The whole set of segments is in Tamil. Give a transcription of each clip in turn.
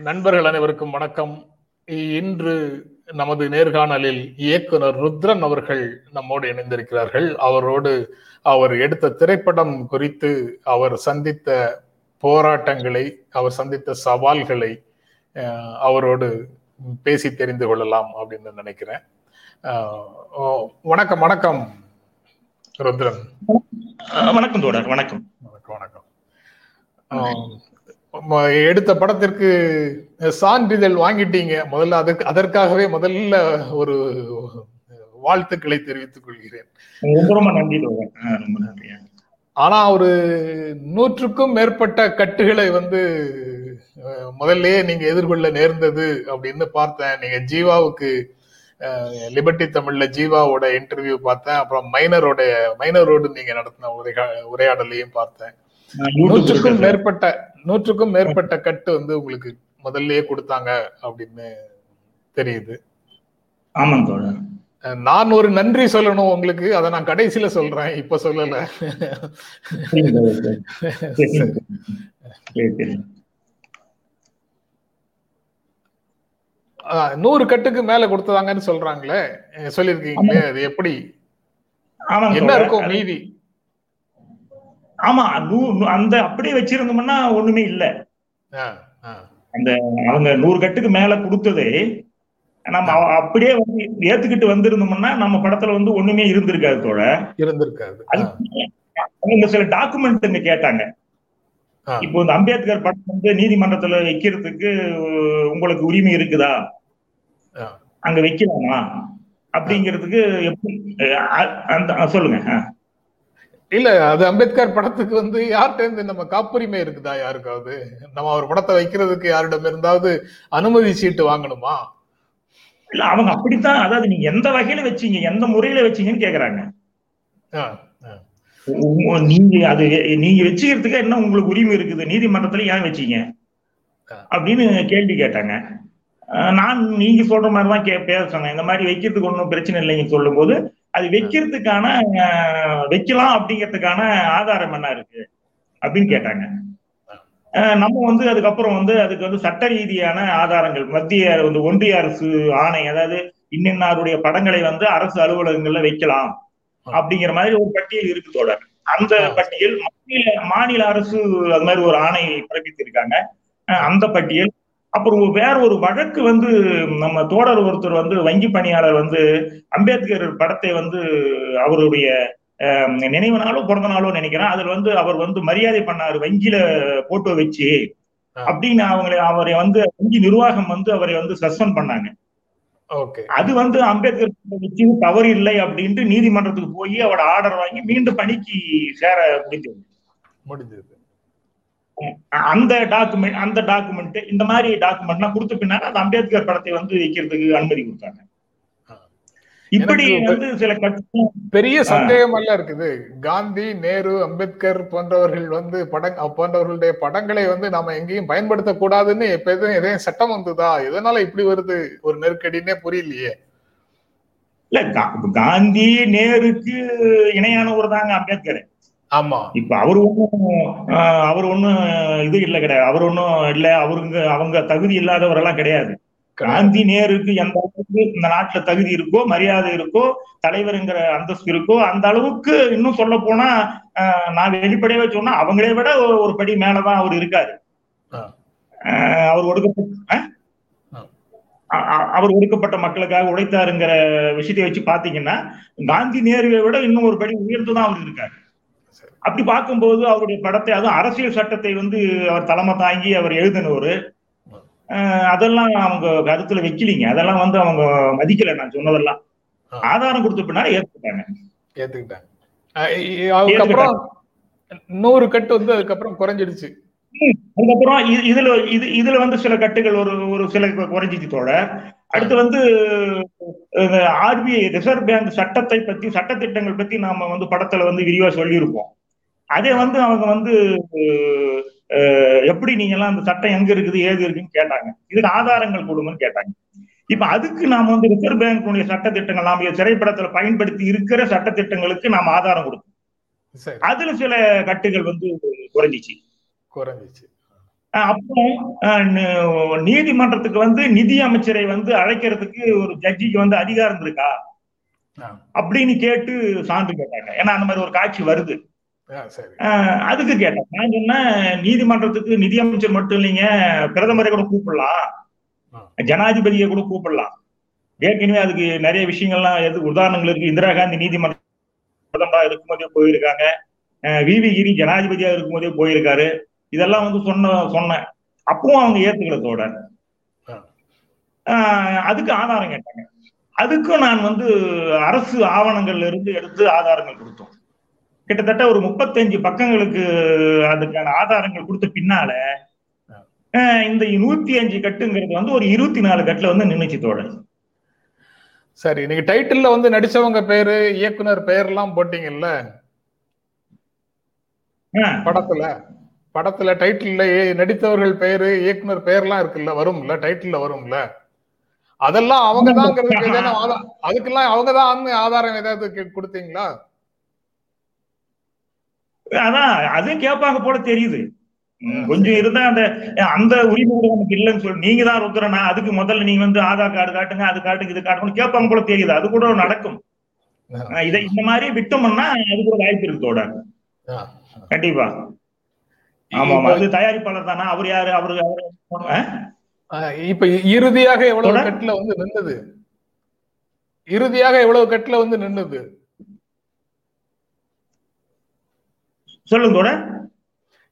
நண்பர்கள் அனைவருக்கும் வணக்கம். இன்று நமது நேர்காணலில் இயக்குனர் ருத்ரன் அவர்கள் நம்மோடு இணைந்திருக்கிறார்கள். அவரோடு அவர் எடுத்த திரைப்படம் குறித்து அவர் சந்தித்த போராட்டங்களை அவர் சந்தித்த சவால்களை அவரோடு பேசி தெரிந்து கொள்ளலாம் அப்படின்னு நினைக்கிறேன். வணக்கம் வணக்கம் ருத்ரன். வணக்கம் தோழர் வணக்கம். வணக்கம் வணக்கம். எடுத்த படத்திற்கு சான்றிதழ் வாங்கிட்டீங்க. முதல்ல அதற்கு அதற்காகவே முதல்ல ஒரு வாழ்த்துக்களை தெரிவித்துக் கொள்கிறேன். ரொம்ப ரொம்ப நன்றி ரொம்ப ஆனா ஒரு நூற்றுக்கும் மேற்பட்ட கட்டுகளை வந்து முதல்லயே நீங்க எதிர்கொள்ள நேர்ந்தது அப்படின்னு பார்த்தேன். நீங்க ஜீவாவுக்கு அஹ், லிபர்ட்டி தமிழ்ல ஜீவாவோட இன்டர்வியூ பார்த்தேன். அப்புறம் மைனரோட மைனரோடு நீங்க நடத்தின உரைகா உரையாடலையும் பார்த்தேன். நூற்றுக்கும். மேற்பட்ட நூற்றுக்கும் மேற்பட்ட கட்டு வந்து உங்களுக்கு முதல்லயே கொடுத்தாங்க அப்படின்னு தெரியுது. ஆமாம் தோழர். நான் ஒரு நன்றி சொல்லணும் உங்களுக்கு. அதை நான் கடைசியில சொல்றேன். இப்ப சொல்லல. நூறு கட்டுக்கு மேல கொடுத்ததாங்கன்னு சொல்றாங்களே. அஹ் சொல்லியிருக்கீங்களே அது எப்படி? என்ன. இருக்கும் மீதி? ஆமா அந்த அப்படியே வச்சிருந்தோம்னா ஒண்ணுமே இல்ல. அந்த அவங்க நூறு கட்டுக்கு மேல கொடுத்ததே நம்ம அப்படியே வந்து ஏத்துக்கிட்டு வந்திருந்தோம்னா நம்ம படத்துல வந்து ஒண்ணுமே இருந்திருக்காது தோழர் இருந்திருக்காது. அவங்க சில டாக்குமெண்ட் இங்க கேட்டாங்க. இப்போ இந்த அம்பேத்கர் படம் வந்து நீதிமன்றத்துல வைக்கிறதுக்கு உங்களுக்கு உரிமை இருக்குதா. அங்க வைக்கலாமா? அப்படிங்கிறதுக்கு எப்படி அந்த சொல்லுங்க. இல்ல அது அம்பேத்கர் படத்துக்கு வந்து யார்கிட்ட இருந்து நம்ம காப்புரிமை இருக்குதா யாருக்காவது? நம்ம அவர் படத்தை வைக்கிறதுக்கு யாரிடம் இருந்தாவது அனுமதி சீட்டு வாங்கணுமா? இல்ல அவங்க அப்படித்தான். அதாவது நீங்க எந்த வகையில வச்சீங்க எந்த முறையில வச்சீங்கன்னு கேக்குறாங்க. நீங்க அது நீங்க வச்சுக்கிறதுக்கு என்ன உங்களுக்கு உரிமை இருக்குது? நீதிமன்றத்துல ஏன் வச்சீங்க? அப்படின்னு கேள்வி கேட்டாங்க. நான் நீங்க சொல்ற மாதிரி தான் கே பேச சொன்னேன் இந்த மாதிரி வைக்கிறதுக்கு ஒன்றும் பிரச்சனை இல்லைங்க சொல்லும்போது அது வைக்கிறதுக்கான வைக்கலாம் அப்படிங்கிறதுக்கான ஆதாரம் என்ன இருக்கு அப்படின்னு கேட்டாங்க. நம்ம வந்து அதுக்கப்புறம் வந்து அதுக்கு வந்து சட்ட ரீதியான ஆதாரங்கள் மத்திய வந்து ஒன்றிய அரசு ஆணை அதாவது இன்னின்னாருடைய படங்களை வந்து அரசு அலுவலகங்கள்ல வைக்கலாம் அப்படிங்கிற மாதிரி ஒரு பட்டியல் இருக்கு தோழர். அந்த பட்டியல் மாநில மாநில அரசு அது மாதிரி ஒரு ஆணை பிறப்பித்திருக்காங்க. அந்த பட்டியல் அப்புறம் வேற ஒரு வழக்கு வந்து நம்ம தோழர் ஒருத்தர் வந்து வங்கி பணியாளர் வந்து அம்பேத்கர் படத்தை வந்து அவருடைய நினைவு நாளோ பிறந்த நாளோ நினைக்கிறேன் அதுல வந்து அவர் வந்து மரியாதை பண்ணாரு வங்கியில போட்டோ வச்சு. அப்படின்னு அவங்களை அவரை வந்து வங்கி நிர்வாகம் வந்து அவரை வந்து சஸ்பெண்ட் பண்ணாங்க. ஓகே. அது வந்து அம்பேத்கர் வச்சு தவறு இல்லை அப்படின்ட்டு நீதிமன்றத்துக்கு போய் அவரோட ஆர்டர் வாங்கி மீண்டும் பணிக்கு சேர முடிஞ்சது. முடிஞ்சது. அந்த டாக்குமெண்ட் அந்த டாக்குமெண்ட் இந்த மாதிரி டாக்குமெண்ட்லாம் கொடுத்த பின்னால அந்த அம்பேத்கர் படத்தை வந்து வைக்கிறதுக்கு அனுமதி கொடுத்தாங்க. இப்படி வந்து சில பெரிய சந்தேகம் எல்லாம் இருக்குது. காந்தி நேரு அம்பேத்கர் போன்றவர்கள் வந்து படம் போன்றவர்களுடைய படங்களை வந்து நாம எங்கேயும் பயன்படுத்த கூடாதுன்னு எப்ப எதுவும் எதையும் சட்டம் வந்ததா? எதனால இப்படி வருது? ஒரு நெருக்கடினே புரியலையே. இல்ல காந்தி நேருக்கு இணையானவர் தாங்க அம்பேத்கர். ஆமா. இப்ப அவர் ஆஹ், அவர் ஒண்ணும் இது இல்ல கிடையாது. அவர் ஒண்ணும் இல்ல அவருங்க அவங்க தகுதி இல்லாதவரெல்லாம் கிடையாது. காந்தி நேருக்கு எந்த அளவுக்கு இந்த நாட்டுல தகுதி இருக்கோ மரியாதை இருக்கோ தலைவருங்கிற அந்தஸ்து இருக்கோ அந்த அளவுக்கு இன்னும் சொல்ல போனா நான் வெளிப்படையாவே சொன்னா அவங்களே விட ஒரு- படி மேலதான் அவர் இருக்காரு. அவர் ஒடுக்கப்பட்ட அவர் ஒடுக்கப்பட்ட மக்களுக்காக உழைத்தாருங்கிற விஷயத்தை வச்சு பாத்தீங்கன்னா காந்தி நேருவை விட இன்னும் ஒரு படி உயர்ந்துதான் அவர் இருக்காரு. அப்படி பார்க்கும்போது அவருடைய படத்தை அதுவும் அரசியல் சட்டத்தை வந்து அவர் தலைமை தாங்கி அவர் எழுதினவர். அதெல்லாம் அவங்க கருத்துல வைக்கலீங்க. அதெல்லாம் வந்து அவங்க மதிக்கல நான் சொன்னதெல்லாம். ஆதாரம் கொடுத்த பின்னாடி ஏத்துக்கிட்டாங்க. ஏத்துக்கிட்டாங்க. அதுக்கப்புறம் நூறு கட்டு வந்து அதுக்கப்புறம் குறைஞ்சிடுச்சு. அதுக்கப்புறம் இது- இதுல இது இதுல வந்து சில கட்டுகள் ஒரு ஒரு சில குறைஞ்சிச்சு தோழ அடுத்து வந்து ஆர்பிஐ ரிசர்வ் பேங்க் சட்டத்தை பத்தி சட்டத்திட்டங்கள் பத்தி நாம வந்து படத்துல வந்து விரிவா சொல்லியிருப்போம். அதே வந்து அவங்க வந்து எப்படி நீங்க எல்லாம் அந்த சட்டம் எங்க இருக்குது ஏது இருக்குன்னு கேட்டாங்க. இதுக்கு ஆதாரங்கள் கொடுங்கன்னு கேட்டாங்க. இப்ப அதுக்கு நாம வந்து ரிசர்வ் பேங்குடைய சட்டத்திட்டங்கள் நாம திரைப்படத்துல பயன்படுத்தி இருக்கிற சட்டத்திட்டங்களுக்கு நாம ஆதாரம் சரி. அதுல சில கட்டுகள் வந்து குறைஞ்சிச்சு. குறைஞ்சிச்சு. அப்புறம் நீதிமன்றத்துக்கு வந்து நிதி அமைச்சரை வந்து அழைக்கிறதுக்கு ஒரு ஜட்ஜிக்கு வந்து அதிகாரம் இருக்கா? அப்படின்னு கேட்டு சான்று கேட்டாங்க. ஏன்னா அந்த மாதிரி ஒரு காட்சி வருது. அதுக்கு கேட்டேன். நான் சொன்னேன் நீதிமன்றத்துக்கு நிதி அமைச்சர் மட்டும் இல்லைங்க பிரதமரை கூட கூப்பிடலாம். ஜனாதிபதியை கூட கூப்பிடலாம். ஏற்கனவே அதுக்கு நிறைய விஷயங்கள்லாம் எது உதாரணங்கள் இருக்கு. இந்திரா காந்தி நீதிமன்ற பிரதமரா இருக்கும்போதே போயிருக்காங்க. வி வி கிரி ஜனாதிபதியா இருக்கும்போதே போயிருக்காரு. இதெல்லாம் வந்து சொன்ன சொன்னேன். அப்பவும் அவங்க ஏத்துக்கல. ஆஹ் அதுக்கு ஆதாரம் கேட்டாங்க. அதுக்கும் நான் வந்து அரசு ஆவணங்கள்ல இருந்து எடுத்து ஆதாரங்கள் கொடுத்தோம். கிட்டத்தட்ட ஒரு முப்பத்தஞ்சு பக்கங்களுக்கு அதுக்கான ஆதாரங்கள் கொடுத்த பின்னால இந்த நூத்தி அஞ்சு கட்டுங்கிறது வந்து ஒரு இருபத்தி நாலு கட்டுல வந்து நின்னுச்சு தோழர். சரி நீங்க டைட்டில்ல வந்து நடிச்சவங்க பேரு இயக்குனர் பெயர் எல்லாம் போட்டீங்கல்ல படத்துல? படத்துல டைட்டில்ல நடித்தவர்கள் பெயரு இயக்குனர் பெயர்லாம் இருக்குல்ல வரும்ல டைட்டில்ல வரும்ல. அதெல்லாம் அவங்க அதுக்கெல்லாம் அவங்க தான் ஆதாரம் ஏதாவது கொடுத்தீங்களா? அதான் அதுவும் கேட்பாங்க போல தெரியுது. கொஞ்சம் இருந்தா அந்த அந்த உரிமை கூட நமக்கு இல்லைன்னு சொல்லி நீங்க தான் ருத்ரனா அதுக்கு முதல்ல நீங்க வந்து ஆதார் கார்டு காட்டுங்க அது காட்டுங்க இது காட்டுங்க கேட்பாங்க போல தெரியுது. அது கூட நடக்கும். இதை இந்த மாதிரி விட்டோம்னா அது கூட வாய்ப்பு இருக்கு. கண்டிப்பா. அது தயாரிப்பாளர் தானா? அவர் யாரு? அவரு இப்ப இறுதியாக எவ்வளவு தொடர். கட்டுல வந்து நின்னது? இறுதியாக எவ்வளவு கட்டுல வந்து நின்னது? சொல்லுங்க தோட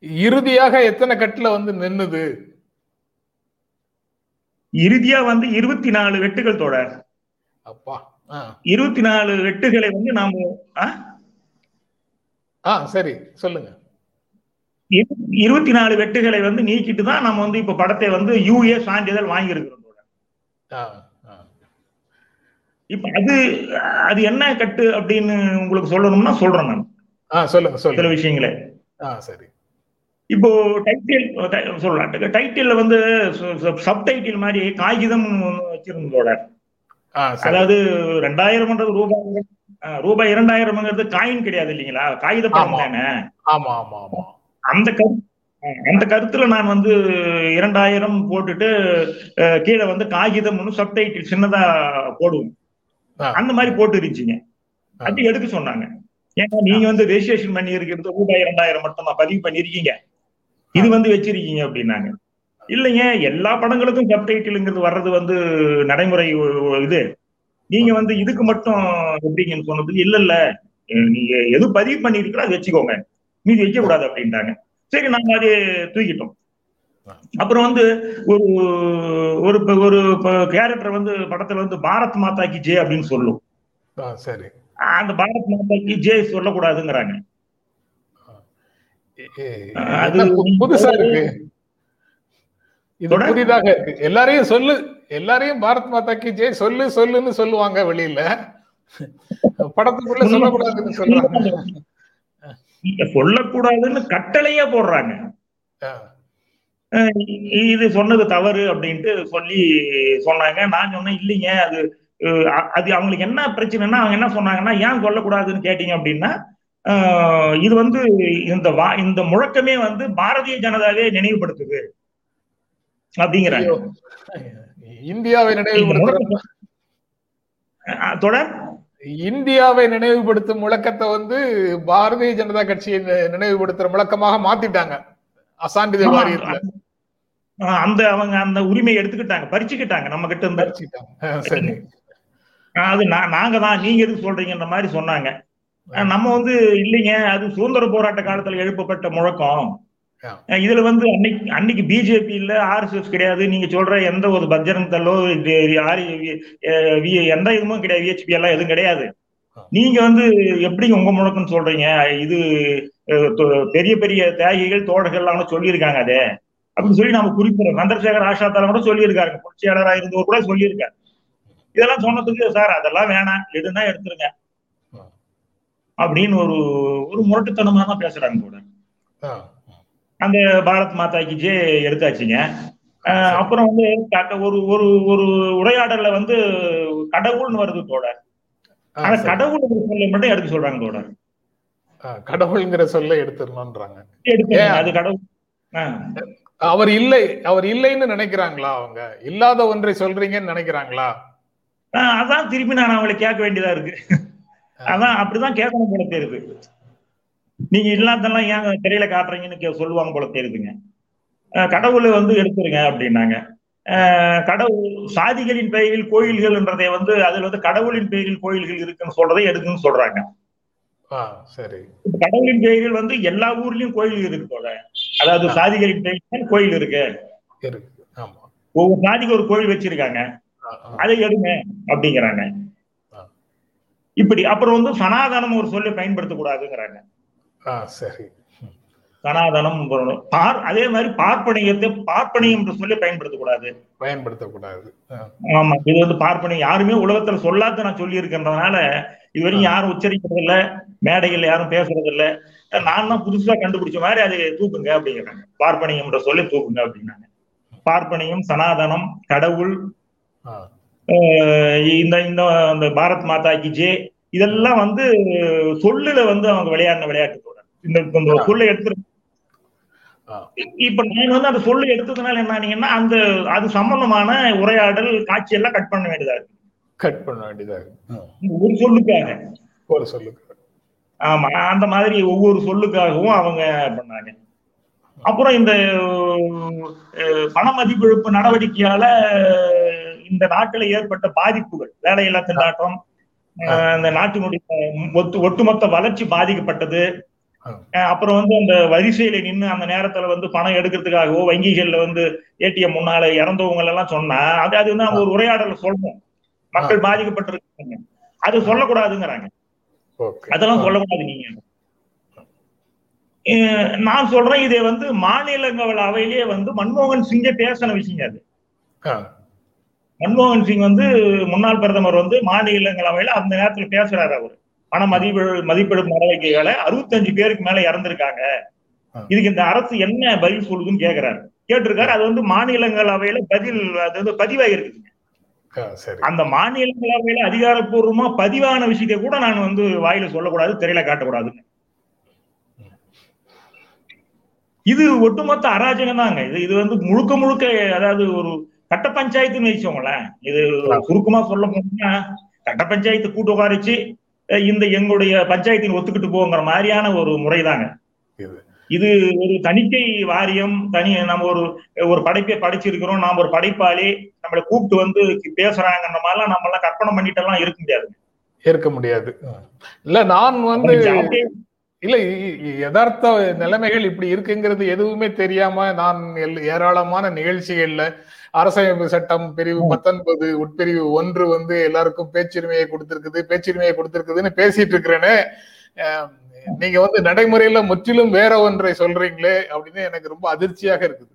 இறுதியாக எத்தனை கட்டுல வந்து நின்னது? இறுதியா வந்து இருபத்தி நாலு வெட்டுகள் தோட அப்பா. இருபத்தி நாலு வெட்டுகளை வந்து நாம? ஆ சரி சொல்லுங்க. இருபத்தி நாலு வெட்டுகளை வந்து நீக்கிட்டு தான் நம்ம வந்து இப்ப படத்தை வந்து யூஏ சான்றிதழ் வாங்கியிருக்கிறோம். இப்ப அது அது என்ன கட்டு அப்படின்னு உங்களுக்கு சொல்லணும்னா சொல்றேன் நான். சொல்லுங்க சில விஷயங்களை. சரி. இப்போ டைட்டில் சொல்லலாம் டைட்டில்ல வந்து சப் டைட்டில் மாதிரி காகிதம் வச்சிருந்தோட அதாவது ரெண்டாயிரம்ன்றது ரூபாய் ரூபாய் இரண்டாயிரம்ங்கிறது காயின் கிடையாது இல்லைங்களா? காகித ஆமா. தானே? ஆமா ஆமா ஆமா. அந்த கரு அஹ், அந்த கருத்துல நான் வந்து இரண்டாயிரம் போட்டுட்டு கீழே வந்து காகிதம்னு சப்டைட்டில் சின்னதா போடுவோம். அந்த மாதிரி போட்டு இருந்துச்சுங்க. அது எடுக்க சொன்னாங்க. ஏன்னா நீங்க வந்து ரெஜிஸ்ட்ரேஷன் பண்ணி இருக்கிறது ரூபாய் இரண்டாயிரம் மட்டும் பதிவு பண்ணிருக்கீங்க இது வந்து வச்சிருக்கீங்க அப்படின்னாங்க. இல்லைங்க எல்லா படங்களுக்கும் சப்டைட்டிலுங்கிறது வர்றது வந்து நடைமுறை இது. நீங்க வந்து இதுக்கு மட்டும் எப்படிங்கன்னு சொன்னதுக்கு இல்ல இல்ல நீங்க எது பதிவு பண்ணிருக்கீங்களோ அதை வச்சுக்கோங்க. மீதி வைக்க கூடாது அப்படின்ட்டாங்க சரி நாங்க அதை தூக்கிட்டோம். அப்புறம் வந்து ஒரு ஒரு ஒரு கேரக்டர் வந்து படத்துல வந்து பாரத் மாதா கி ஜெய் அப்படின்னு சொல்லும். சரி. அந்த பாரத் மாதா கி ஜெய் சொல்லக்கூடாதுங்கிறாங்க. அது புதுசா இருக்கு? இது. புதிதாக இருக்கு. எல்லாரையும் சொல்லு. எல்லாரையும் பாரத் மாதா கி ஜெய் சொல்லு சொல்லுன்னு சொல்லுவாங்க வெளியில. படத்துக்குள்ள சொல்லக்கூடாதுன்னு சொல்றாங்க. சொல்லக்கூடாதுன்னு கட்டளையே போடுறாங்க. இது சொன்னது தவறு அப்படின்ட்டு சொல்லி சொன்னாங்க. நான் சொன்னேன் இல்லைங்க அது அது அவங்களுக்கு என்ன பிரச்சனைன்னா அவங்க என்ன சொன்னாங்கன்னா ஏன் சொல்லக்கூடாதுன்னு கேட்டீங்க அப்படின்னா இது வந்து இந்த வா இந்த முழக்கமே வந்து பாரதிய ஜனதாவே நினைவுபடுத்துது அப்படிங்கிறாங்க. இந்தியாவை தொடர். இந்தியாவை நினைவுபடுத்தும் முழக்கத்தை வந்து பாரதிய ஜனதா கட்சியை நினைவுபடுத்துற முழக்கமாக மாத்திட்டாங்க. அசான்றிதழ் வாரியத்துல. அந்த அவங்க அந்த உரிமையை எடுத்துக்கிட்டாங்க பறிச்சுக்கிட்டாங்க நம்ம கிட்ட இருந்து. பறிச்சுட்டாங்க. ஆ, சரி. அது நாங்க தான் நீங்க எதுக்கு சொல்றீங்கன்ற மாதிரி சொன்னாங்க. நம்ம வந்து இல்லைங்க அது சுதந்திர போராட்ட காலத்துல எழுப்பப்பட்ட முழக்கம். இதுல வந்து அன்னைக்கு அன்னைக்கு பிஜேபி இல்ல ஆர்எஸ்எஸ் கிடையாது. நீங்க சொல்ற எந்த ஒரு பஜ்ரங் தளோ இது ஆரி அஹ் வி- எந்த இதுவும் கிடையாது. விஹெச்பி எல்லாம் எதுவும் கிடையாது. நீங்க வந்து எப்படி உங்க முழக்கம்னு சொல்றீங்க? இது பெரிய பெரிய தியாகிகள் தோழர்கள் எல்லாம் சொல்லியிருக்காங்க அதே. அப்படின்னு சொல்லி நம்ம குறிப்பிடுறோம் சந்திரசேகர் ஆஷாத்தால கூட சொல்லியிருக்காங்க புரட்சியாளராக இருந்தவர் கூட சொல்லியிருக்காரு. இதெல்லாம் சொன்னதுக்கு சார் அதெல்லாம் வேணாம். எடுனா எடுத்துருங்க. அப்படின்னு ஒரு ஒரு முரட்டுத்தனமா தான் பேசுறாங்க கூட. அந்த பாரத் மாதா கி ஜே எடுத்தாச்சுங்க. அப்புறம் வந்து ஒரு ஒரு ஒரு உரையாடல்ல வந்து கடவுள்னு வருது ஆ, ஆனா. கடவுள் சொல்ல மட்டும் எடுக்க சொல்றாங்க ஆ, கடவுள்ங்கிற சொல்ல எடுத்துடணும்ன்றாங்க எடுத்து? அது கடவுள். அவர் இல்லை அவர் இல்லைன்னு நினைக்கிறாங்களா அவங்க? இல்லாத ஒன்றை சொல்றீங்கன்னு நினைக்கிறாங்களா? அதான் திருப்பி நான் அவங்களை கேட்க வேண்டியதா இருக்கு. அதான் அப்படிதான் கேட்கணும் போல தெரியுது. நீங்க இல்லாதெல்லாம் ஏன் திரையில காட்டுறீங்கன்னு கே- சொல்லுவாங்க போல தெரியுதுங்க. கடவுளை வந்து எடுத்துருங்க அப்படின்னாங்க. கடவுள் சாதிகளின் பெயரில் கோயில்கள்ன்றதை வந்து அதுல வந்து கடவுளின் பெயரில் கோயில்கள் இருக்குன்னு சொல்றதை எடுக்குன்னு சொல்றாங்க. சரி. கடவுளின் பெயரில் வந்து எல்லா ஊர்லயும் கோயில் இருக்கு போல. அதாவது சாதிகளின் பெயரில் கோயில் இருக்கு. ஒவ்வொரு சாதிக்கு ஒரு கோயில் வச்சிருக்காங்க. அதை எடுங்க அப்படிங்கிறாங்க. இப்படி அப்புறம் வந்து சனாதனம் ஒரு சொல்லை பயன்படுத்தக்கூடாதுங்கிறாங்க. சரி. சனாதனம் பார் அதே மாதிரி பார்ப்பனியத்தை பார்ப்பனியம் என்று சொல்லி பயன்படுத்தக்கூடாது. பயன்படுத்தக்கூடாது. ஆமா இது வந்து பார்ப்பனியம். யாருமே உலகத்துல சொல்லாத நான் சொல்லி இருக்கின்றதுனால இது வரைக்கும் யாரும் உச்சரிக்கிறது இல்ல மேடைகள்ல யாரும் பேசுறது இல்ல நான் தான் புதுசா கண்டுபிடிச்ச மாதிரி அதை தூக்குங்க அப்படிங்கிறாங்க பார்ப்பனியம் என்ற சொல்லி தூக்குங்க அப்படின்னாங்க. பார்ப்பனியம் சனாதனம் கடவுள் இந்த இந்த பாரத் மாதா கி ஜே இதெல்லாம் வந்து சொல்லுல வந்து அவங்க விளையாடின விளையாட்டு இந்த இந்த சொல்லை எடுத்து. இப்ப நான் வந்து அந்த சொல்லு எடுத்ததுனால என்னன்னீங்கன்னா அந்த அது சம்பந்தமான உரையாடல் காட்சி எல்லாம் கட் பண்ண வேண்டியதா இருக்கு. கட் பண்ண வேண்டியதா இருக்கு. ஒரு சொல்லுக்காக. ஒரு சொல்லுங்க ஆமா அந்த மாதிரி ஒவ்வொரு சொல்லுக்காகவும் அவங்க பண்ணாங்க. அப்புறம் இந்த பண மதிப்பிழப்பு நடவடிக்கையால இந்த நாட்டில் ஏற்பட்ட பாதிப்புகள் வேலையில்லா திண்டாட்டம் இந்த நாட்டினுடைய ஒட்டு ஒட்டுமொத்த வளர்ச்சி பாதிக்கப்பட்டது அப்புறம் வந்து அந்த வரிசையில நின்று அந்த நேரத்துல வந்து பணம் எடுக்கிறதுக்காகவோ வங்கிகள்ல வந்து ஏடிஎம் முன்னால இறந்தவங்க எல்லாம் சொன்னா அது அது வந்து அவங்க ஒரு உரையாடல சொல்லணும் மக்கள் பாதிக்கப்பட்டிருக்காங்க. அது சொல்லக்கூடாதுங்கிறாங்க. அதெல்லாம் சொல்லக்கூடாது நீங்க. நான் சொல்றேன் இதை வந்து மாநிலங்களவை அவையிலேயே வந்து மன்மோகன் சிங்கே பேசின விஷயம் அது. மன்மோகன் சிங் வந்து முன்னாள் பிரதமர் வந்து மாநிலங்களவையில அந்த நேரத்துல பேசுறாரு அவரு. பண மதிப்பு மதிப்பெடுப்பு நடவடிக்கைகளை அறுபத்தஞ்சு பேருக்கு மேல இறந்திருக்காங்க. இதுக்கு இந்த அரசு என்ன பதில் சொல்லுதுன்னு கேக்குறாரு. கேட்டிருக்காரு அது வந்து மாநிலங்களவையில பதில் அது வந்து பதிவாயிருக்கு ஆ, சரி. அந்த மாநிலங்களவையில அதிகாரப்பூர்வமா பதிவான விஷயத்தை கூட நான் வந்து வாயில சொல்லக்கூடாது திரையில காட்டக்கூடாது இது ஒட்டுமொத்த அராஜகம் தாங்க இது இது வந்து முழுக்க முழுக்க அதாவது ஒரு கட்ட பஞ்சாயத்துன்னு வச்சோங்களேன் இது சுருக்கமா சொல்ல போனா கட்ட பஞ்சாயத்து கூட்டு உட்காரிச்சு இந்த எங்களுடைய பஞ்சாயத்தின் ஒத்துக்கிட்டு போங்கிற மாதிரியான ஒரு முறைதாங்க. இது. ஒரு தணிக்கை வாரியம் தனி நம்ம ஒரு ஒரு படைப்பை படைச்சிருக்கிறோம் நாம ஒரு படைப்பாளி நம்மளை கூப்பிட்டு வந்து பேசுறாங்கன்ற மாதிரிலாம் நம்ம எல்லாம் கற்பனை பண்ணிட்டு எல்லாம் இருக்க முடியாது. ஏற்க முடியாது. இல்ல நான் வந்து இல்ல யதார்த்த நிலைமைகள் இப்படி இருக்குங்கிறது எதுவுமே தெரியாம நான் ஏராளமான நிகழ்ச்சிகள்ல அரசமைப்பு சட்டம் பிரிவு பத்தொன்பது உட்பிரிவு ஒன்று வந்து எல்லாருக்கும் பேச்சுரிமையை கொடுத்திருக்குது பேச்சுரிமையை கொடுத்திருக்குதுன்னு பேசிட்டு இருக்கிறேனே அஹ், நீங்க வந்து நடைமுறையில முற்றிலும் வேற ஒன்றை சொல்றீங்களே அப்படின்னு எனக்கு ரொம்ப அதிர்ச்சியாக இருக்குது.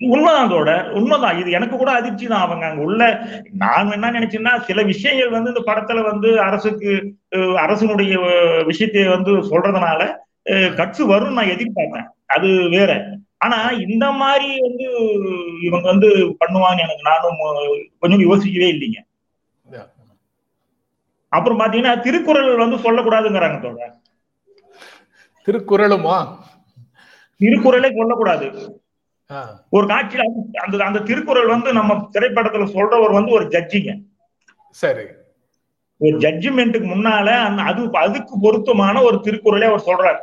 உண்மைதான் தோட உண்மைதான். இது எனக்கு கூட அதிர்ச்சி தான் அவங்க அங்க உள்ள. நான் என்ன நினைச்சேன்னா சில விஷயங்கள் வந்து இந்த படத்துல வந்து அரசுக்கு அரசனுடைய விஷயத்தை வந்து சொல்றதுனால கட்சி வரும் நான் எதிர்பார்த்தேன். அது வேற. ஆனா இந்த மாதிரி வந்து இவங்க வந்து பண்ணுவாங்க எனக்கு. நானும் கொஞ்சம் யோசிக்கவே இல்லைங்க. அப்புறம் பாத்தீங்கன்னா திருக்குறள் வந்து சொல்லக்கூடாதுங்கிறாங்க தோட திருக்குறளுமா? திருக்குறளே சொல்லக்கூடாது. ஒரு காட்சியில அந்த அந்த திருக்குறள் வந்து நம்ம திரைப்படத்துல சொல்றவர் வந்து ஒரு ஜட்ஜிங்க சரி. ஒரு ஜட்ஜ்மெண்ட்டுக்கு முன்னால அது அதுக்கு பொருத்தமான ஒரு திருக்குறளை அவர் சொல்றாரு.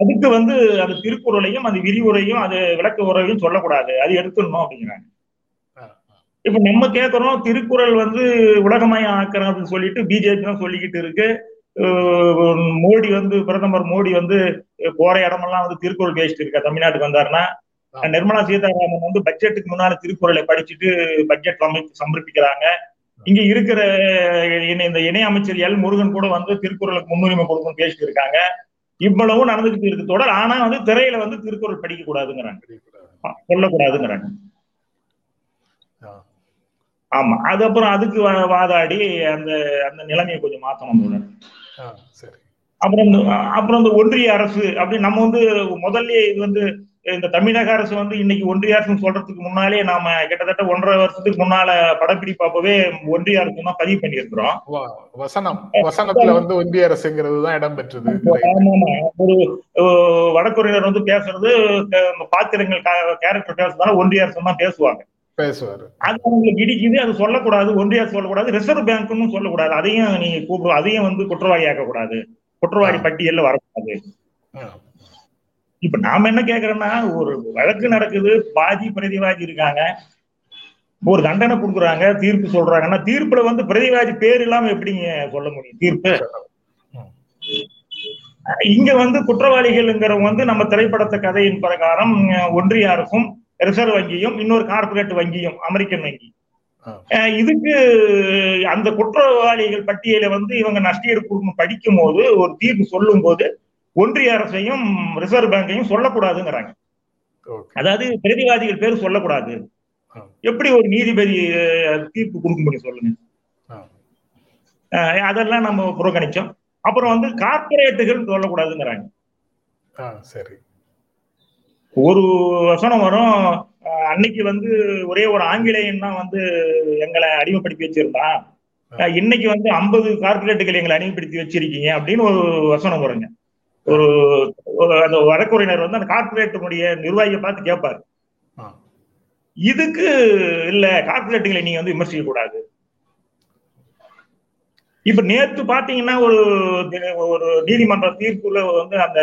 அதுக்கு வந்து அந்த திருக்குறளையும் அந்த விரிவுரையும் அது விளக்க உரையும் சொல்லக்கூடாது. அது எடுத்துடணும் அப்படிங்கிறாங்க. இப்ப நம்ம கேட்கிறோம் திருக்குறள் வந்து உலகமயம் ஆக்குறோம் அப்படின்னு சொல்லிட்டு பிஜேபி தான் சொல்லிக்கிட்டு இருக்கு. மோடி வந்து பிரதமர் மோடி வந்து போற இடமெல்லாம் வந்து திருக்குறள் பேசிட்டு இருக்கா தமிழ்நாட்டுக்கு வந்தாருன்னா. நிர்மலா சீதாராமன் வந்து பட்ஜெட்டுக்கு முன்னால திருக்குறளை படிச்சுட்டு பட்ஜெட் அமைப்பு சமர்ப்பிக்கிறாங்க. இங்க இருக்கிற இந்த இணை அமைச்சர் எல் முருகன் கூட வந்து திருக்குறளுக்கு முன்னுரிமை கொடுக்கணும்னு பேசிட்டு இருக்காங்க. இவ்வளவும் நடந்துகிட்டு இருக்கு. தொடர் ஆனா வந்து திரையில வந்து திருக்குறள் படிக்க கூடாதுங்கிறாங்க. சொல்லக்கூடாதுங்கிறாங்க. ஆமா. அது அப்புறம் அதுக்கு வாதாடி அந்த அந்த நிலைமையை கொஞ்சம் மாத்தணும் தொடர் அப்புறம் அப்புறம் இந்த ஒன்றிய அரசு அப்படி நம்ம வந்து முதல்ல இது வந்து இந்த தமிழக அரசு வந்து இன்னைக்கு ஒன்றிய அரசு சொல்றதுக்கு முன்னாலே நாம கிட்டத்தட்ட ஒன்றரை வருஷத்துக்கு முன்னால படப்பிடிப்பு அப்பவே ஒன்றிய அரசு தான் பதிவு பண்ணியிருக்கிறோம். வசனம். வசனத்துல வந்து ஒன்றிய அரசுங்கிறது தான் இடம் பெற்றது. ஒரு அஹ், வடகொரியினர் வந்து பேசுறது பாத்திரங்கள் கேரக்டர் பேசுறதுனால ஒன்றிய அரசு தான் பேசுவாங்க. பேசுவாரு. அது அவங்களுக்கு இடிக்குது அது சொல்லக்கூடாது ஒன்றிய அரசு சொல்லக்கூடாது ரிசர்வ் பேங்க்னு சொல்லக்கூடாது. அதையும் நீங்க கூப்பிடு அதையும் வந்து குற்றவாளி ஆக்கக்கூடாது குற்றவாளி பட்டியல்ல வரக்கூடாது. இப்ப நாம என்ன கேக்குறோம்னா ஒரு வழக்கு நடக்குது பாதி பிரதிவாதி இருக்காங்க. ஒரு தண்டனை கொடுக்குறாங்க தீர்ப்பு சொல்றாங்கன்னா தீர்ப்புல வந்து பிரதிவாதி பேர் இல்லாம எப்படிங்க சொல்ல முடியும்? தீர்ப்பு. இங்க வந்து குற்றவாளிகள்ங்கிறவங்க வந்து நம்ம திரைப்படத்த கதையின் பிரகாரம் ஒன்றிய அரசும் ரிசர்வ் வங்கியும் இன்னொரு கார்ப்பரேட் வங்கியும் அமெரிக்கன் வங்கி. இதுக்கு அந்த குற்றவாளிகள் பட்டியலை வந்து இவங்க நஷ்டஈடு கொடுக்கணும் படிக்கும் போது ஒரு தீர்ப்பு சொல்லும் போது ஒன்றிய அரசையும் ரிசர்வ் பேங்கையும் சொல்லக்கூடாதுங்கிறாங்க. அதாவது பிரதிவாதிகள் பேர் சொல்லக்கூடாது. எப்படி ஒரு நீதிபதி தீர்ப்பு கொடுக்க முடியும் சொல்லுங்க. அதெல்லாம் நம்ம புறக்கணிச்சோம். அப்புறம் வந்து கார்ப்பரேட்டுகள் சொல்லக்கூடாதுங்கிறாங்க. சரி. ஒரு வசனம் வரும். அன்னைக்கு வந்து ஒரே ஒரு ஆங்கிலேயன் தான் வந்து எங்களை அடிமைப்படுத்தி வச்சிருந்தான். இன்னைக்கு வந்து ஐம்பது கார்ப்பரேட்டுகள் எங்களை அடிமைப்படுத்தி வச்சிருக்கீங்க அப்படின்னு ஒரு வசனம் வருங்க. ஒரு அந்த வழக்குரையினர் வந்து அந்த கார்ப்பரேட்டினுடைய நிர்வாகியை பார்த்து கேட்பாரு. இதுக்கு இல்ல கார்ப்பரேட்டுகளை நீங்க வந்து விமர்சிக்க கூடாது இப்ப நேத்து பாத்தீங்கன்னா ஒரு ஒரு நீதிமன்ற தீர்ப்புல வந்து அந்த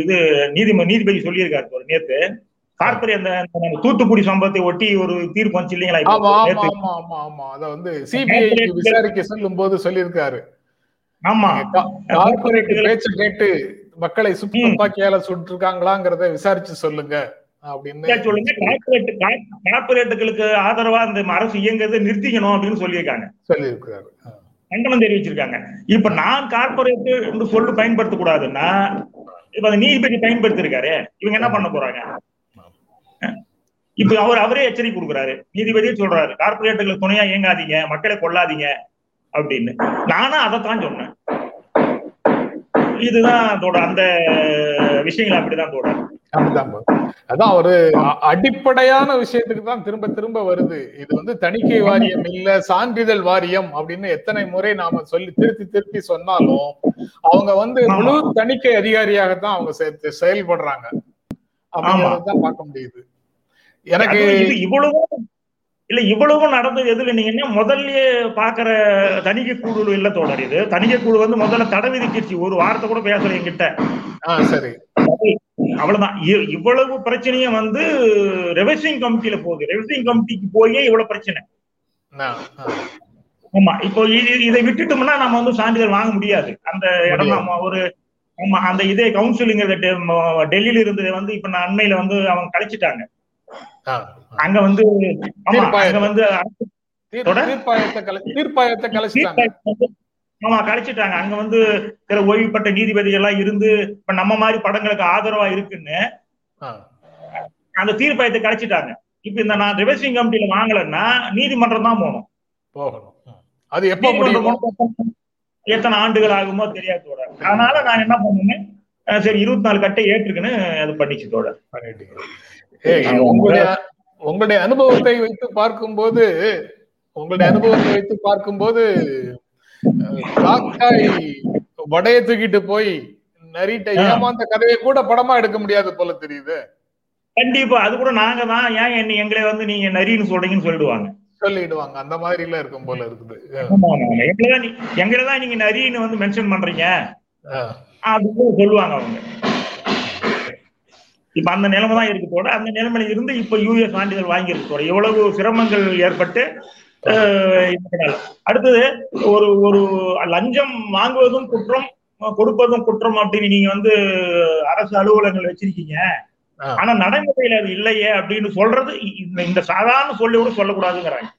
இது நீதி நீதிபதி சொல்லியிருக்காரு ஒரு நேத்து. கார்ப்பரேட் அந்த தூத்துக்குடி சம்பவத்தை ஒட்டி ஒரு தீர்ப்பு வந்துச்சு இல்லைங்களா அத வந்து சிபிஐ விசாரிக்க சொல்லும் போது சொல்லியிருக்காரு. ஆமா. கார்பரேட் பேச்சு கேட்டு மக்களை சுட்டு துப்பாக்கியால சுட்டிருக்காங்களாங்கிறத விசாரிச்சு சொல்லுங்க சொல்லுங்க. கார்ப்பரேட் கார்ப்பரேட்டுகளுக்கு ஆதரவா இந்த அரசு இயங்குறதை நிறுத்திக்கணும் அப்படின்னு சொல்லியிருக்காங்க. சொல்லியிருக்கிறாரு. கண்டனம் தெரிவிச்சிருக்காங்க. இப்ப நான் கார்ப்பரேட் என்று சொல்லு பயன்படுத்த கூடாதுன்னா இப்ப அந்த நீதிபதி பயன்படுத்திருக்காரு இவங்க என்ன பண்ண போறாங்க? இப்ப அவர் அவரே எச்சரிக்கை கொடுக்குறாரு. நீதிபதியே சொல்றாரு கார்ப்பரேட்டுகளுக்கு துணையா இயங்காதீங்க மக்களை கொல்லாதீங்க. அப்படின்னு. நானும் அதைத்தான் சொன்னேன். இதுதான் தோட அந்த விஷயங்கள் அப்படிதான் தோட. அதான் ஒரு அடிப்படையான விஷயத்துக்கு தான் திரும்ப திரும்ப வருது. இது வந்து தணிக்கை வாரியம் இல்ல சான்றிதழ் வாரியம் அப்படின்னு எத்தனை முறை நாம சொல்லி திருப்பி திருப்பி சொன்னாலும் அவங்க வந்து. முழு தணிக்கை அதிகாரியாகத்தான் அவங்க செ- செயல்படுறாங்க. அப்படிங்கறதான் பார்க்க முடியுது. எனக்கு இவ்வளவும் இல்ல இவ்வளவும் நடந்தது எதுல நீங்கன்னா முதல்லயே பாக்குற தணிக்கை குழு இல்ல தோழர் இது. தணிக்கை குழு வந்து முதல்ல தடை விதிச்சிருச்சு. ஒரு வார்த்தை கூட பேசல என்கிட்ட. சரி. அவ்வளவுதான். இவ்வளவு பிரச்சனையும் வந்து ரெவசிங் கமிட்டியில போகுது. ரெவசிங் கமிட்டிக்கு போயே இவ்வளவு பிரச்சனை. ஆமா. இப்போ இதை விட்டுட்டோம்னா நம்ம வந்து சான்றிதழ் வாங்க முடியாது. அந்த இடம் நம்ம ஒரு ஆமா அந்த இதே கவுன்சிலிங் டெல்லியில இருந்தது வந்து இப்ப நான் அண்மையில வந்து அவங்க கழிச்சிட்டாங்க. அங்க வந்து. அங்க வந்து தொட? தீர்ப்பாயத்தை கலைச்சிட்டாங்க. ஆமா கழிச்சிட்டாங்க அங்க வந்து சில ஓய்வு பெற்ற நீதிபதிகள் எல்லாம் இருந்து இப்ப நம்ம மாதிரி படங்களுக்கு ஆதரவா இருக்குன்னு அந்த தீர்ப்பாயத்தை கழிச்சிட்டாங்க இப்ப இந்த நான் ரிவர்சிங் கமிட்டியில வாங்கலைன்னா நீதிமன்றம் தான் போகணும். போகணும். அது எப்ப முடியும்? எத்தனை ஆண்டுகள் ஆகுமோ தெரியாது அதனால நான் என்ன பண்ணுனேன் அஹ் சரி இருபத்தி நாலு கட்டை ஏற்றுக்குன்னு அது பண்ணிச்சு ஏய், உங்களுடைய உங்களுடைய அனுபவத்தை வைத்து பார்க்கும்போது உங்களுடைய அனுபவத்தை வைத்து பார்க்கும்போது காக்காய் வடைய தூக்கிட்டு போய் நரிட்ட ஏமாந்த கதையை கூட படமா எடுக்க முடியாது போல தெரியுது. கண்டிப்பா அது கூட நாங்க தான் ஏன் என்ன எங்களை வந்து நீங்க நரின்னு சொல்றீங்கன்னு சொல்லிடுவாங்க. சொல்லிடுவாங்க. அந்த மாதிரி எல்லாம் இருக்கும் போல இருக்குது. எங்களை நீ- எங்களை தான் நீங்க நரின்னு வந்து மென்ஷன் பண்றீங்க. அப்படின்னு சொல்லுவாங்க அவங்க. இப்ப அந்த நிலைமை தான் இருக்கு அந்த நிலைமையில இருந்து இப்ப யூஎஸ் சான்றிதழ் வாங்கியிருக்கு எவ்வளவு சிரமங்கள் ஏற்பட்டு. அடுத்தது ஒரு ஒரு லஞ்சம் வாங்குவதும் குற்றம் கொடுப்பதும் குற்றம் அப்படின்னு நீங்க வந்து அரசு அலுவலகங்கள் வச்சிருக்கீங்க. ஆனா நடைமுறையில அது இல்லையே அப்படின்னு சொல்றது இந்த சாதாரண சொல்லி கூட சொல்லக்கூடாதுங்கிறாங்க.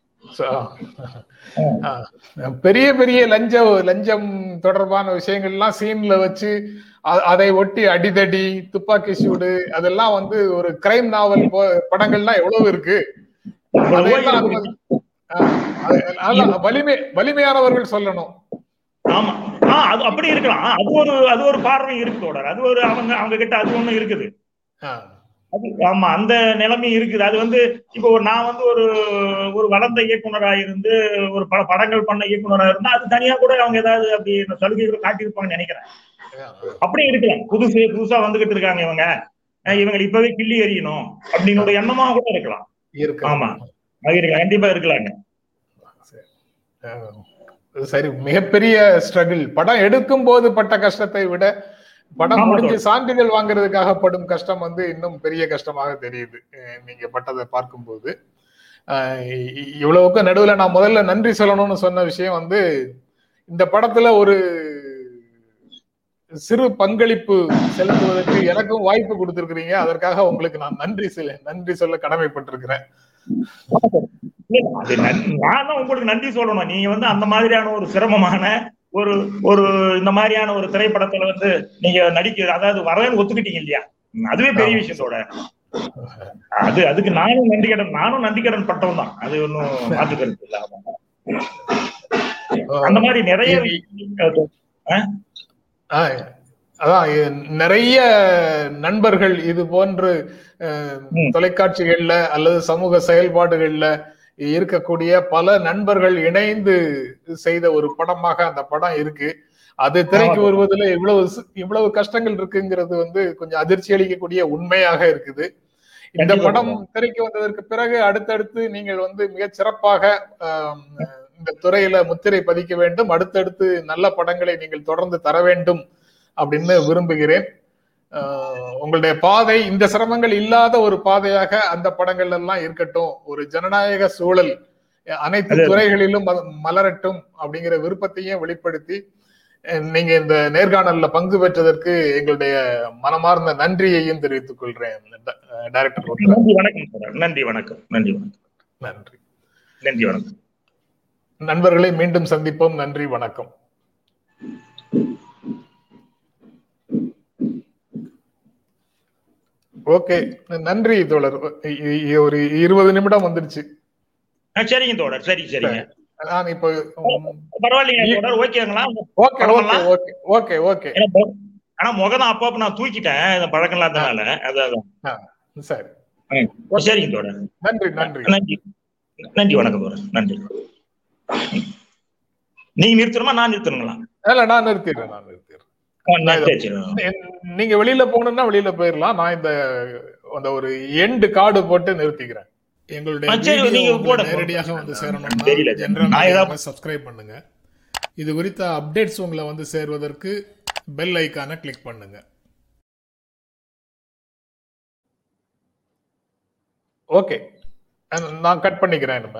பெரிய பெரிய லஞ்ச லஞ்சம் தொடர்பான விஷயங்கள்லாம் சீன்ல வச்சு அதை ஒட்டி அடிதடி துப்பாக்கி சூடு அதெல்லாம் வந்து ஒரு கிரைம் நாவல் படங்கள்லாம் எவ்வளவு இருக்கு? வலிமை வலிமையானவர்கள் சொல்லணும். ஆமா. ஆஹ் அது அப்படி இருக்கலாம். அது ஒரு அது ஒரு பார்வை இருக்கு தொடர் அது ஒரு அவங்க அவங்க கிட்ட அது ஒண்ணு இருக்குது. அது ஆமா அந்த நிலைமை இருக்குது. அது வந்து இப்போ ஒரு நான் வந்து ஒரு ஒரு வளர்ந்த இயக்குனரா இருந்து ஒரு படங்கள் பண்ண இயக்குனரா இருந்தா அது தனியா கூட அவங்க ஏதாவது அப்படி சலுகைகளை காட்டியிருப்பாங்கன்னு நினைக்கிறேன். ஆ, அப்படியே இருக்கலாம் புதுசு புதுசா வந்துகிட்டு இருக்காங்க இவங்க. அஹ் இவங்களை இப்பவே கிள்ளி எறியணும் அப்படின்னு ஒரு எண்ணமா கூட இருக்கலாம். இருக்கு ஆமா. இருக்கலாம். கண்டிப்பா இருக்கலாங்க. சரி. மிகப்பெரிய ஸ்ட்ரகிள். படம் எடுக்கும் போது பட்ட கஷ்டத்தை விட படம் முடிஞ்சு சான்றிதழ் வாங்குறதுக்காக படும் கஷ்டம் வந்து இன்னும் பெரிய கஷ்டமாக தெரியுது. நீங்க பட்டதை பார்க்கும்போது. அஹ் இ- இ- இவ்வளவுக்கு நடுவுல நான் முதல்ல நன்றி சொல்லணும்னு சொன்ன விஷயம் வந்து இந்த படத்துல ஒரு சிறு பங்களிப்பு செலுத்துவதற்கு எனக்கும் வாய்ப்பு கொடுத்திருக்கிறீங்க. அதற்காக உங்களுக்கு நான் நன்றி சொல்ல நன்றி சொல்ல கடமைப்பட்டிருக்கிறேன். நன்- தான் உங்களுக்கு நன்றி சொல்லணும். நீங்க வந்து அந்த மாதிரியான ஒரு சிரமமான ஒரு ஒரு இந்த மாதிரியான ஒரு திரைப்படத்துல வந்து நீங்க நடிக்க அதாவது வரேன்னு ஒத்துக்கிட்டீங்க இல்லையா? அதுவே பெரிய. விஷயத்தோட. அது அதுக்கு நானும் நன்றி கடன் நானும் நன்றி கடன் பட்டவன் தான். அது ஒன்றும் மாற்று கருத்து இல்ல. அந்த மாதிரி நிறைய அதான் நிறைய நண்பர்கள் இது போன்று. தொலைக்காட்சிகள்ல அல்லது சமூக செயல்பாடுகள்ல இருக்கக்கூடிய பல நண்பர்கள் இணைந்து செய்த ஒரு படமாக அந்த படம் இருக்கு அது திரைக்கு. வருவதில் இவ்வளவு இவ்வளவு கஷ்டங்கள் இருக்குங்கிறது வந்து கொஞ்சம் அதிர்ச்சி அளிக்கக்கூடிய உண்மையாக இருக்குது இந்த. படம் திரைக்கு வந்ததற்கு பிறகு அடுத்தடுத்து நீங்கள் வந்து மிகச் சிறப்பாக இந்த துறையில முத்திரை பதிக்க வேண்டும். அடுத்தடுத்து நல்ல படங்களை நீங்கள் தொடர்ந்து தர வேண்டும் அப்படின்னு விரும்புகிறேன். உங்களுடைய பாதை இந்த சிரமங்கள் இல்லாத ஒரு பாதையாக அந்த படங்கள் எல்லாம் இருக்கட்டும். ஒரு ஜனநாயக சூழல் அனைத்து துறைகளிலும் மலரட்டும் அப்படிங்கிற விருப்பத்தையும் வெளிப்படுத்தி நீங்க இந்த நேர்காணல்ல பங்கு பெற்றதற்கு எங்களுடைய மனமார்ந்த நன்றியையும் தெரிவித்துக் கொள்றேன் டைரக்டர். நன்றி வணக்கம் நன்றி வணக்கம். நன்றி வணக்கம். நன்றி. நன்றி வணக்கம். நண்பர்களை மீண்டும் சந்திப்போம். நன்றி வணக்கம். ஓகே நன்றி தோழர். ஒரு இருபது நிமிடம் வந்துருச்சு சரிங்க தோழர். சரி சரிங்க. நான் இப்போ பரவாயில்லைங்க ஓகேங்களா? ஓகே ஓகே ஓகே ஆனா முகம் அப்பப்ப நான் தூக்கிட்டேன். இந்த பழக்கம் இல்லாதனால. அதான் சரி. சரிங்க தோழர். நன்றி நன்றி. நன்றி. நன்றி வணக்கம் தோழர். நன்றி. நீங்க நிறுத்தணுமா நான் நிறுத்தணுங்களா? இல்ல நான் நிறுத்திடுறேன் நான் நிறுத்திடுறேன். நீங்க வெளியில போகணும்னா வெளியில போயிடலாம். நான் இந்த அந்த ஒரு எண்டு கார்டு போட்டு நிறுத்திக்கிறேன். எங்களுடைய நீங்க போடுங்க. நேரடியாக வந்து சேரணும்னா தெரியல. ஜெனரல் சப்ஸ்கிரைப் பண்ணுங்க. இது குறித்த அப்டேட்ஸ் உங்களை வந்து சேர்வதற்கு பெல் ஐக்கானை கிளிக் பண்ணுங்க. ஓகே நான் கட் பண்ணிக்கிறேன் நம்ம